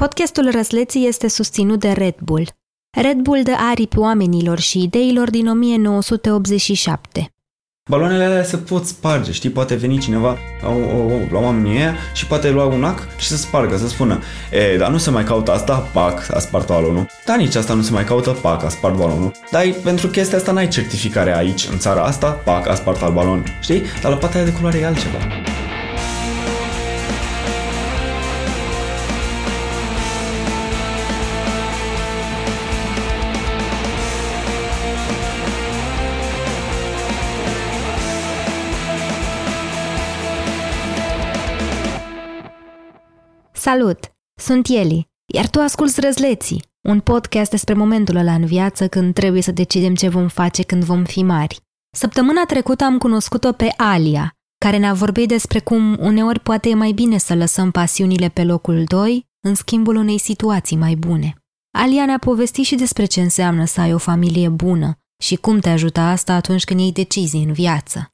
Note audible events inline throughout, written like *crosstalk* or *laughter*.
Podcastul Răsleții este susținut de Red Bull. Red Bull dă aripi oamenilor și ideilor din 1987. Baloanele alea se pot sparge, știi? Poate veni cineva la, o, la oamenii ăia și poate lua un ac și să spargă, să spună E, dar nu se mai caută asta, pac, a spart balonul. Dar nici asta nu se mai caută, pac, a spart balonul. Dar pentru chestia asta n-ai certificare aici, în țara asta, pac, a spart al balon. Știi? Dar la partea de culoare e altceva. Salut! Sunt Eli, iar tu asculți Răzleții, un podcast despre momentul ăla în viață când trebuie să decidem ce vom face când vom fi mari. Săptămâna trecută am cunoscut-o pe Alia, care ne-a vorbit despre cum uneori poate e mai bine să lăsăm pasiunile pe locul 2 în schimbul unei situații mai bune. Alia ne-a povestit și despre ce înseamnă să ai o familie bună și cum te ajută asta atunci când iei decizii în viață.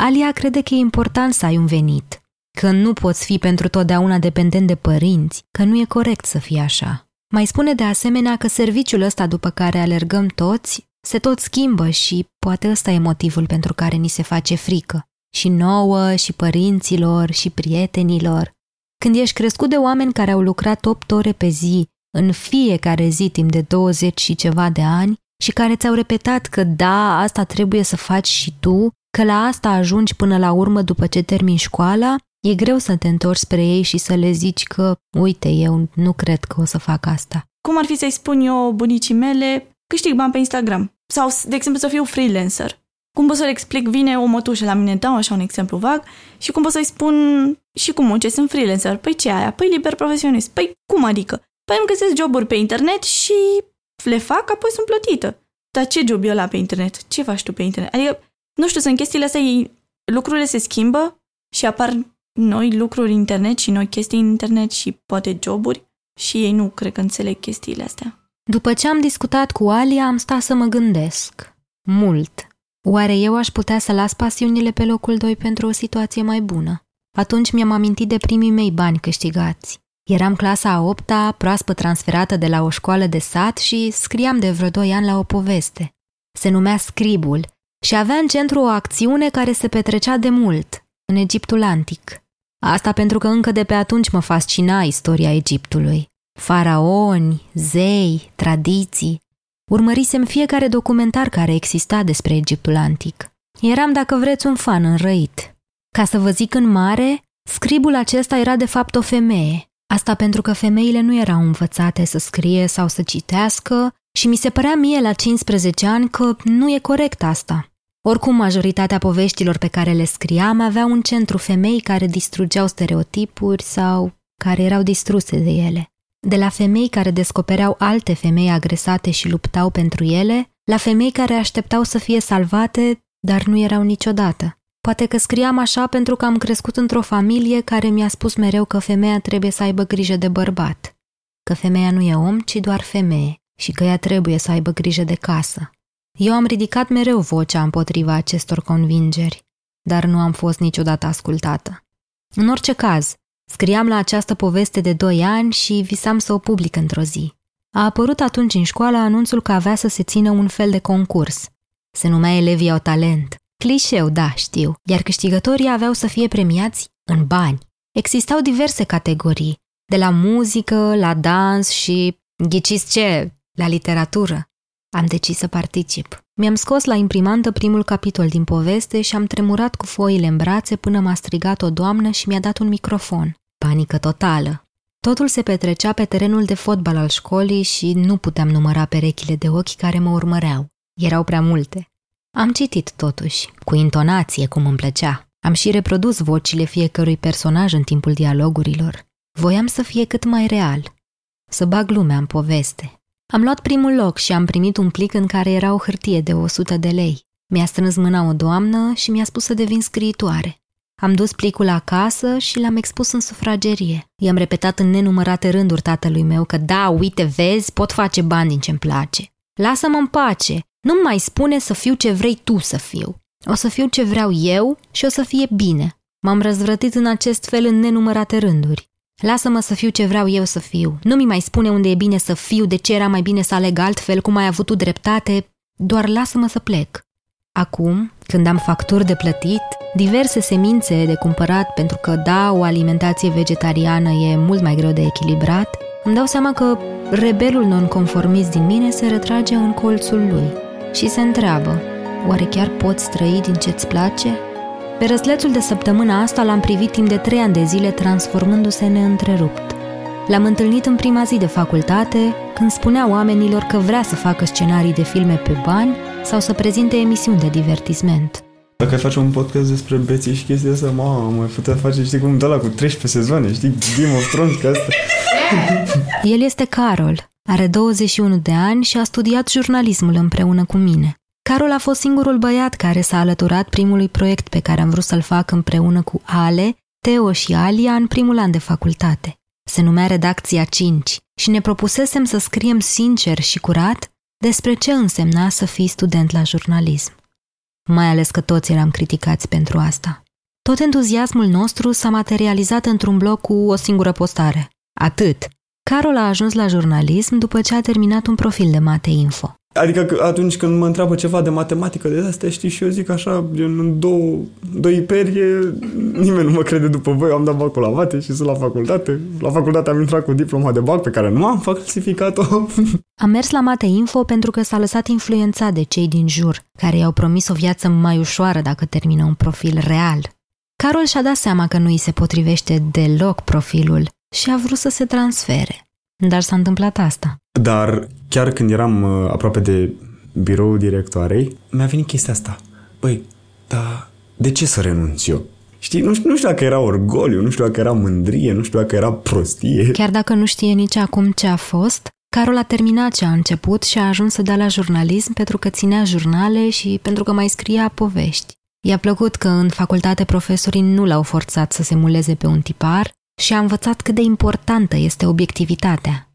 Alia crede că e important să ai un venit, că nu poți fi pentru totdeauna dependent de părinți, că nu e corect să fie așa. Mai spune de asemenea că serviciul ăsta după care alergăm toți se tot schimbă și poate ăsta e motivul pentru care ni se face frică. Și nouă, și părinților, și prietenilor. Când ești crescut de oameni care au lucrat 8 ore pe zi, în fiecare zi timp de 20 și ceva de ani, și care ți-au repetat că da, asta trebuie să faci și tu, că la asta ajungi până la urmă după ce termini școala, E greu să te întorci spre ei și să le zici că, uite, eu nu cred că o să fac asta. Cum ar fi să-i spun eu bunicii mele, câștig bani pe Instagram? Sau, de exemplu, să fiu freelancer. Cum pot să le explic, vine o mătușă la mine, dau așa un exemplu vag, și cum pot să-i spun și cum muncesc, sunt freelancer. Păi ce aia? Păi liber profesionist. Păi cum adică? Păi îmi găsesc joburi pe internet și le fac, apoi sunt plătită. Dar ce job e ăla pe internet? Ce faci tu pe internet? Adică, nu știu, sunt chestiile astea, lucrurile se schimbă și apar noi lucruri internet și noi chestii în internet și poate joburi și ei nu cred că înțeleg chestiile astea. După ce am discutat cu Alia, am stat să mă gândesc. Mult. Oare eu aș putea să las pasiunile pe locul 2 pentru o situație mai bună? Atunci mi-am amintit de primii mei bani câștigați. Eram clasa a opta, proaspăt transferată de la o școală de sat și scriam de vreo doi ani la o poveste. Se numea Scribul și avea în centru o acțiune care se petrecea de mult, în Egiptul Antic. Asta pentru că încă de pe atunci mă fascina istoria Egiptului. Faraoni, zei, tradiții. Urmărisem fiecare documentar care exista despre Egiptul antic. Eram, dacă vreți, un fan înrăit. Ca să vă zic în mare, scribul acesta era de fapt o femeie. Asta pentru că femeile nu erau învățate să scrie sau să citească și mi se părea mie la 15 ani că nu e corect asta. Oricum, majoritatea poveștilor pe care le scriam aveau un centru femei care distrugeau stereotipuri sau care erau distruse de ele. De la femei care descopereau alte femei agresate și luptau pentru ele, la femei care așteptau să fie salvate, dar nu erau niciodată. Poate că scriam așa pentru că am crescut într-o familie care mi-a spus mereu că femeia trebuie să aibă grijă de bărbat, că femeia nu e om, ci doar femeie și că ea trebuie să aibă grijă de casă. Eu am ridicat mereu vocea împotriva acestor convingeri, dar nu am fost niciodată ascultată. În orice caz, scriam la această poveste de doi ani și visam să o public într-o zi. A apărut atunci în școală anunțul că avea să se țină un fel de concurs. Se numea Elevii au talent. Clișeu, da, știu, iar câștigătorii aveau să fie premiați în bani. Existau diverse categorii, de la muzică, la dans și, ghiciți ce, la literatură. Am decis să particip. Mi-am scos la imprimantă primul capitol din poveste și am tremurat cu foile în brațe până m-a strigat o doamnă și mi-a dat un microfon. Panică totală. Totul se petrecea pe terenul de fotbal al școlii și nu puteam număra perechile de ochi care mă urmăreau. Erau prea multe. Am citit totuși, cu intonație cum îmi plăcea. Am și reprodus vocile fiecărui personaj în timpul dialogurilor. Voiam să fie cât mai real, să bag lumea în poveste, am luat primul loc și am primit un plic în care era o hârtie de 100 de lei. Mi-a strâns mâna o doamnă și mi-a spus să devin scriitoare. Am dus plicul acasă și l-am expus în sufragerie. I-am repetat în nenumărate rânduri tatălui meu că da, uite, vezi, pot face bani din ce-mi place. Lasă-mă în pace, nu mai spune să fiu ce vrei tu să fiu. O să fiu ce vreau eu și o să fie bine. M-am răzvrătit în acest fel în nenumărate rânduri. Lasă-mă să fiu ce vreau eu să fiu. Nu mi mai spune unde e bine să fiu, de ce era mai bine să aleg altfel, cum ai avut tu dreptate, doar lasă-mă să plec. Acum, când am facturi de plătit, diverse semințe de cumpărat pentru că, da, o alimentație vegetariană e mult mai greu de echilibrat, îmi dau seama că rebelul nonconformist din mine se retrage în colțul lui și se întreabă, oare chiar poți trăi din ce-ți place? Pe răslețul de săptămâna asta l-am privit timp de trei ani de zile transformându-se neîntrerupt. L-am întâlnit în prima zi de facultate, când spunea oamenilor că vrea să facă scenarii de filme pe bani sau să prezinte emisiuni de divertisment. Dacă ai face un podcast despre beții și chestia asta, mamă, mai putea face, știi cum, de la cu 13 sezoane, știi, Game of Thrones, că asta. El este Carol, are 21 de ani și a studiat jurnalismul împreună cu mine. Carol a fost singurul băiat care s-a alăturat primului proiect pe care am vrut să-l fac împreună cu Ale, Teo și Alia în primul an de facultate. Se numea Redacția 5 și ne propusesem să scriem sincer și curat despre ce însemna să fii student la jurnalism. Mai ales că toți eram criticați pentru asta. Tot entuziasmul nostru s-a materializat într-un blog cu o singură postare. Atât. Carol a ajuns la jurnalism după ce a terminat un profil de Mate Info. Adică atunci când mă întreabă ceva de matematică de astea, știi, și eu zic așa, gen, în două, două iperie, nimeni nu mă crede după voi, am dat bacul la mate și sunt la facultate. La facultate am intrat cu diploma de bac pe care nu am falsificat-o. Am mers la Mate Info pentru că s-a lăsat influențat de cei din jur, care i-au promis o viață mai ușoară dacă termină un profil real. Carol și-a dat seama că nu îi se potrivește deloc profilul și a vrut să se transfere. Dar s-a întâmplat asta. Dar chiar când eram uh, aproape de biroul directoarei, mi-a venit chestia asta. Băi, dar de ce să renunț eu? Știi, nu știu, nu știu dacă era orgoliu, nu știu dacă era mândrie, nu știu dacă era prostie. Chiar dacă nu știe nici acum ce a fost, Carol a terminat ce a început și a ajuns să dea la jurnalism pentru că ținea jurnale și pentru că mai scria povești. I-a plăcut că în facultate profesorii nu l-au forțat să se muleze pe un tipar și a învățat cât de importantă este obiectivitatea,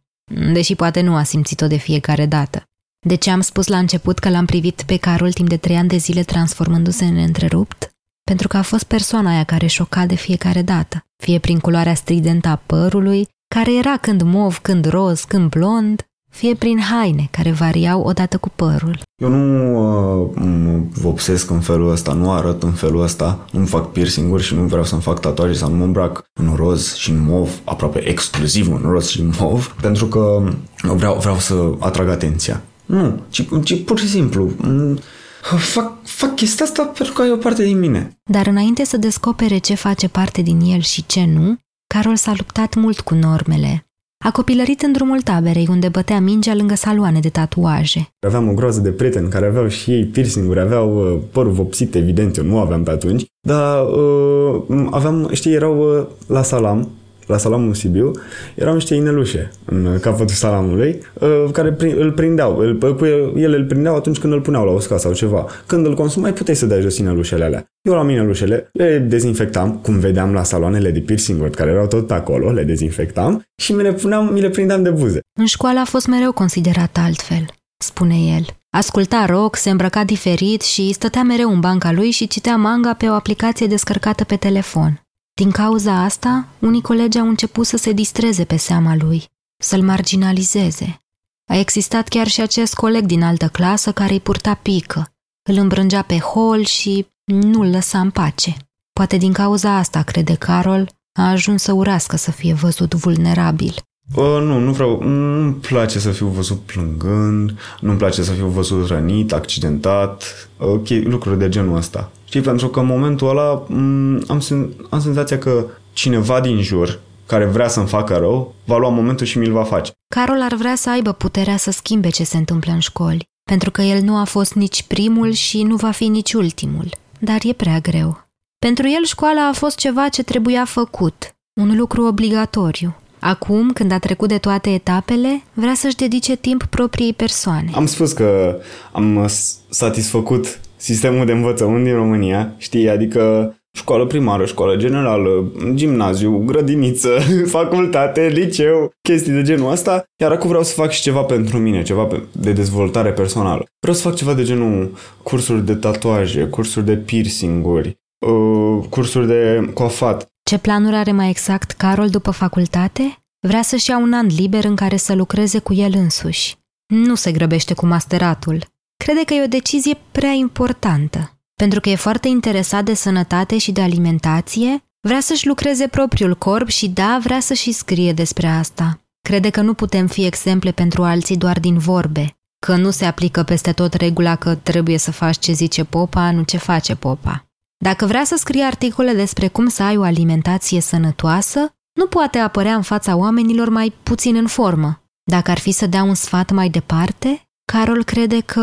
deși poate nu a simțit-o de fiecare dată. De ce am spus la început că l-am privit pe Carol timp de trei ani de zile transformându-se în întrerupt? Pentru că a fost persoana aia care șoca de fiecare dată, fie prin culoarea stridentă a părului, care era când mov, când roz, când blond, fie prin haine care variau odată cu părul. Eu nu uh, mă vopsesc în felul ăsta, nu arăt în felul ăsta, nu fac piercing-uri și nu vreau să-mi fac tatuaje sau nu mă îmbrac în roz și în mov, aproape exclusiv în roz și în mov, pentru că vreau, vreau să atrag atenția. Nu, ci, ci pur și simplu fac, fac chestia asta pentru că e o parte din mine. Dar înainte să descopere ce face parte din el și ce nu, Carol s-a luptat mult cu normele, a copilărit în drumul taberei, unde bătea mingea lângă saloane de tatuaje. Aveam o groază de prieteni care aveau și ei piercing-uri, aveau uh, părul vopsit, evident, eu nu aveam pe atunci, dar uh, aveam, știi, erau uh, la salam, la salamul Sibiu, erau niște inelușe în capătul salamului, uh, care îl prindeau. Îl, cu el, ele îl prindeau atunci când îl puneau la uscat sau ceva. Când îl consumai, puteai să dai jos inelușele alea. Eu la mine lușele, le dezinfectam, cum vedeam la saloanele de piercing care erau tot pe acolo, le dezinfectam și mi le, puneam, mi le prindeam de buze. În școală a fost mereu considerat altfel, spune el. Asculta rock, se îmbrăca diferit și stătea mereu în banca lui și citea manga pe o aplicație descărcată pe telefon. Din cauza asta, unii colegi au început să se distreze pe seama lui, să-l marginalizeze. A existat chiar și acest coleg din altă clasă care îi purta pică, îl îmbrângea pe hol și nu-l lăsa în pace. Poate din cauza asta, crede Carol, a ajuns să urască să fie văzut vulnerabil. Uh, nu, nu vreau, nu-mi place să fiu văzut plângând, nu-mi place să fiu văzut rănit, accidentat, ok, lucruri de genul ăsta. Știi, pentru că în momentul ăla m- am, sen- am senzația că cineva din jur care vrea să-mi facă rău, va lua momentul și mi-l va face. Carol ar vrea să aibă puterea să schimbe ce se întâmplă în școli, pentru că el nu a fost nici primul și nu va fi nici ultimul. Dar e prea greu. Pentru el școala a fost ceva ce trebuia făcut, un lucru obligatoriu. Acum, când a trecut de toate etapele, vrea să-și dedice timp propriei persoane. Am spus că am satisfăcut sistemul de învățământ din România, știi, adică școală primară, școală generală, gimnaziu, grădiniță, *laughs* facultate, liceu, chestii de genul ăsta, iar acum vreau să fac și ceva pentru mine, ceva de dezvoltare personală. Vreau să fac ceva de genul cursuri de tatuaje, cursuri de piercinguri, uh, cursuri de coafat. Ce planuri are mai exact Carol după facultate? Vrea să-și ia un an liber în care să lucreze cu el însuși. Nu se grăbește cu masteratul. Crede că e o decizie prea importantă. Pentru că e foarte interesat de sănătate și de alimentație, vrea să-și lucreze propriul corp și da, vrea să-și scrie despre asta. Crede că nu putem fi exemple pentru alții doar din vorbe, că nu se aplică peste tot regula că trebuie să faci ce zice popa, nu ce face popa. Dacă vrea să scrie articole despre cum să ai o alimentație sănătoasă, nu poate apărea în fața oamenilor mai puțin în formă. Dacă ar fi să dea un sfat mai departe, Carol crede că...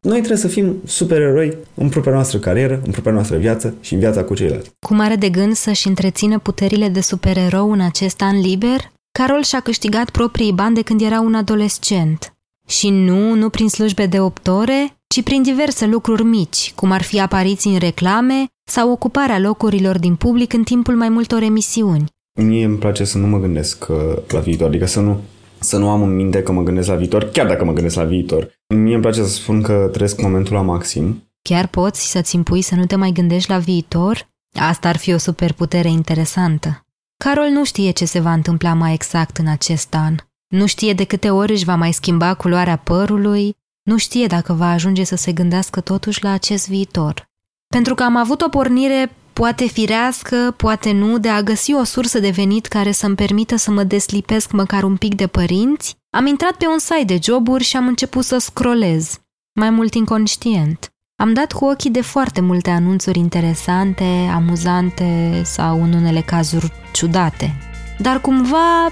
Noi trebuie să fim supereroi în propria noastră carieră, în propria noastră viață și în viața cu ceilalți. Cum are de gând să-și întrețină puterile de supererou în acest an liber? Carol și-a câștigat proprii bani de când era un adolescent. Și nu, nu prin slujbe de 8 ore, ci prin diverse lucruri mici, cum ar fi apariții în reclame sau ocuparea locurilor din public în timpul mai multor emisiuni. Mie îmi place să nu mă gândesc uh, la viitor, adică să nu, să nu am în minte că mă gândesc la viitor, chiar dacă mă gândesc la viitor. Mie îmi place să spun că trăiesc momentul la maxim. Chiar poți să-ți impui să nu te mai gândești la viitor? Asta ar fi o superputere interesantă. Carol nu știe ce se va întâmpla mai exact în acest an. Nu știe de câte ori își va mai schimba culoarea părului, nu știe dacă va ajunge să se gândească totuși la acest viitor. Pentru că am avut o pornire poate firească, poate nu, de a găsi o sursă de venit care să-mi permită să mă deslipesc măcar un pic de părinți, am intrat pe un site de joburi și am început să scrollez, mai mult inconștient. Am dat cu ochii de foarte multe anunțuri interesante, amuzante sau în unele cazuri ciudate. Dar cumva,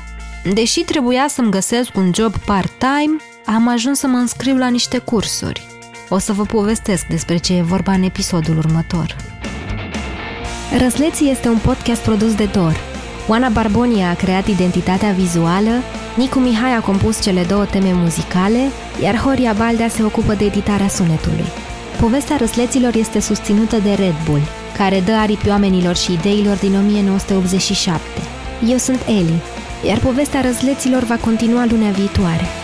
deși trebuia să-mi găsesc un job part-time, am ajuns să mă înscriu la niște cursuri. O să vă povestesc despre ce e vorba în episodul următor. Răsleții este un podcast produs de Dor. Oana Barbonia a creat identitatea vizuală, Nicu Mihai a compus cele două teme muzicale, iar Horia Baldea se ocupă de editarea sunetului. Povestea răsleților este susținută de Red Bull, care dă aripi oamenilor și ideilor din 1987. Eu sunt Eli, iar povestea răsleților va continua lunea viitoare.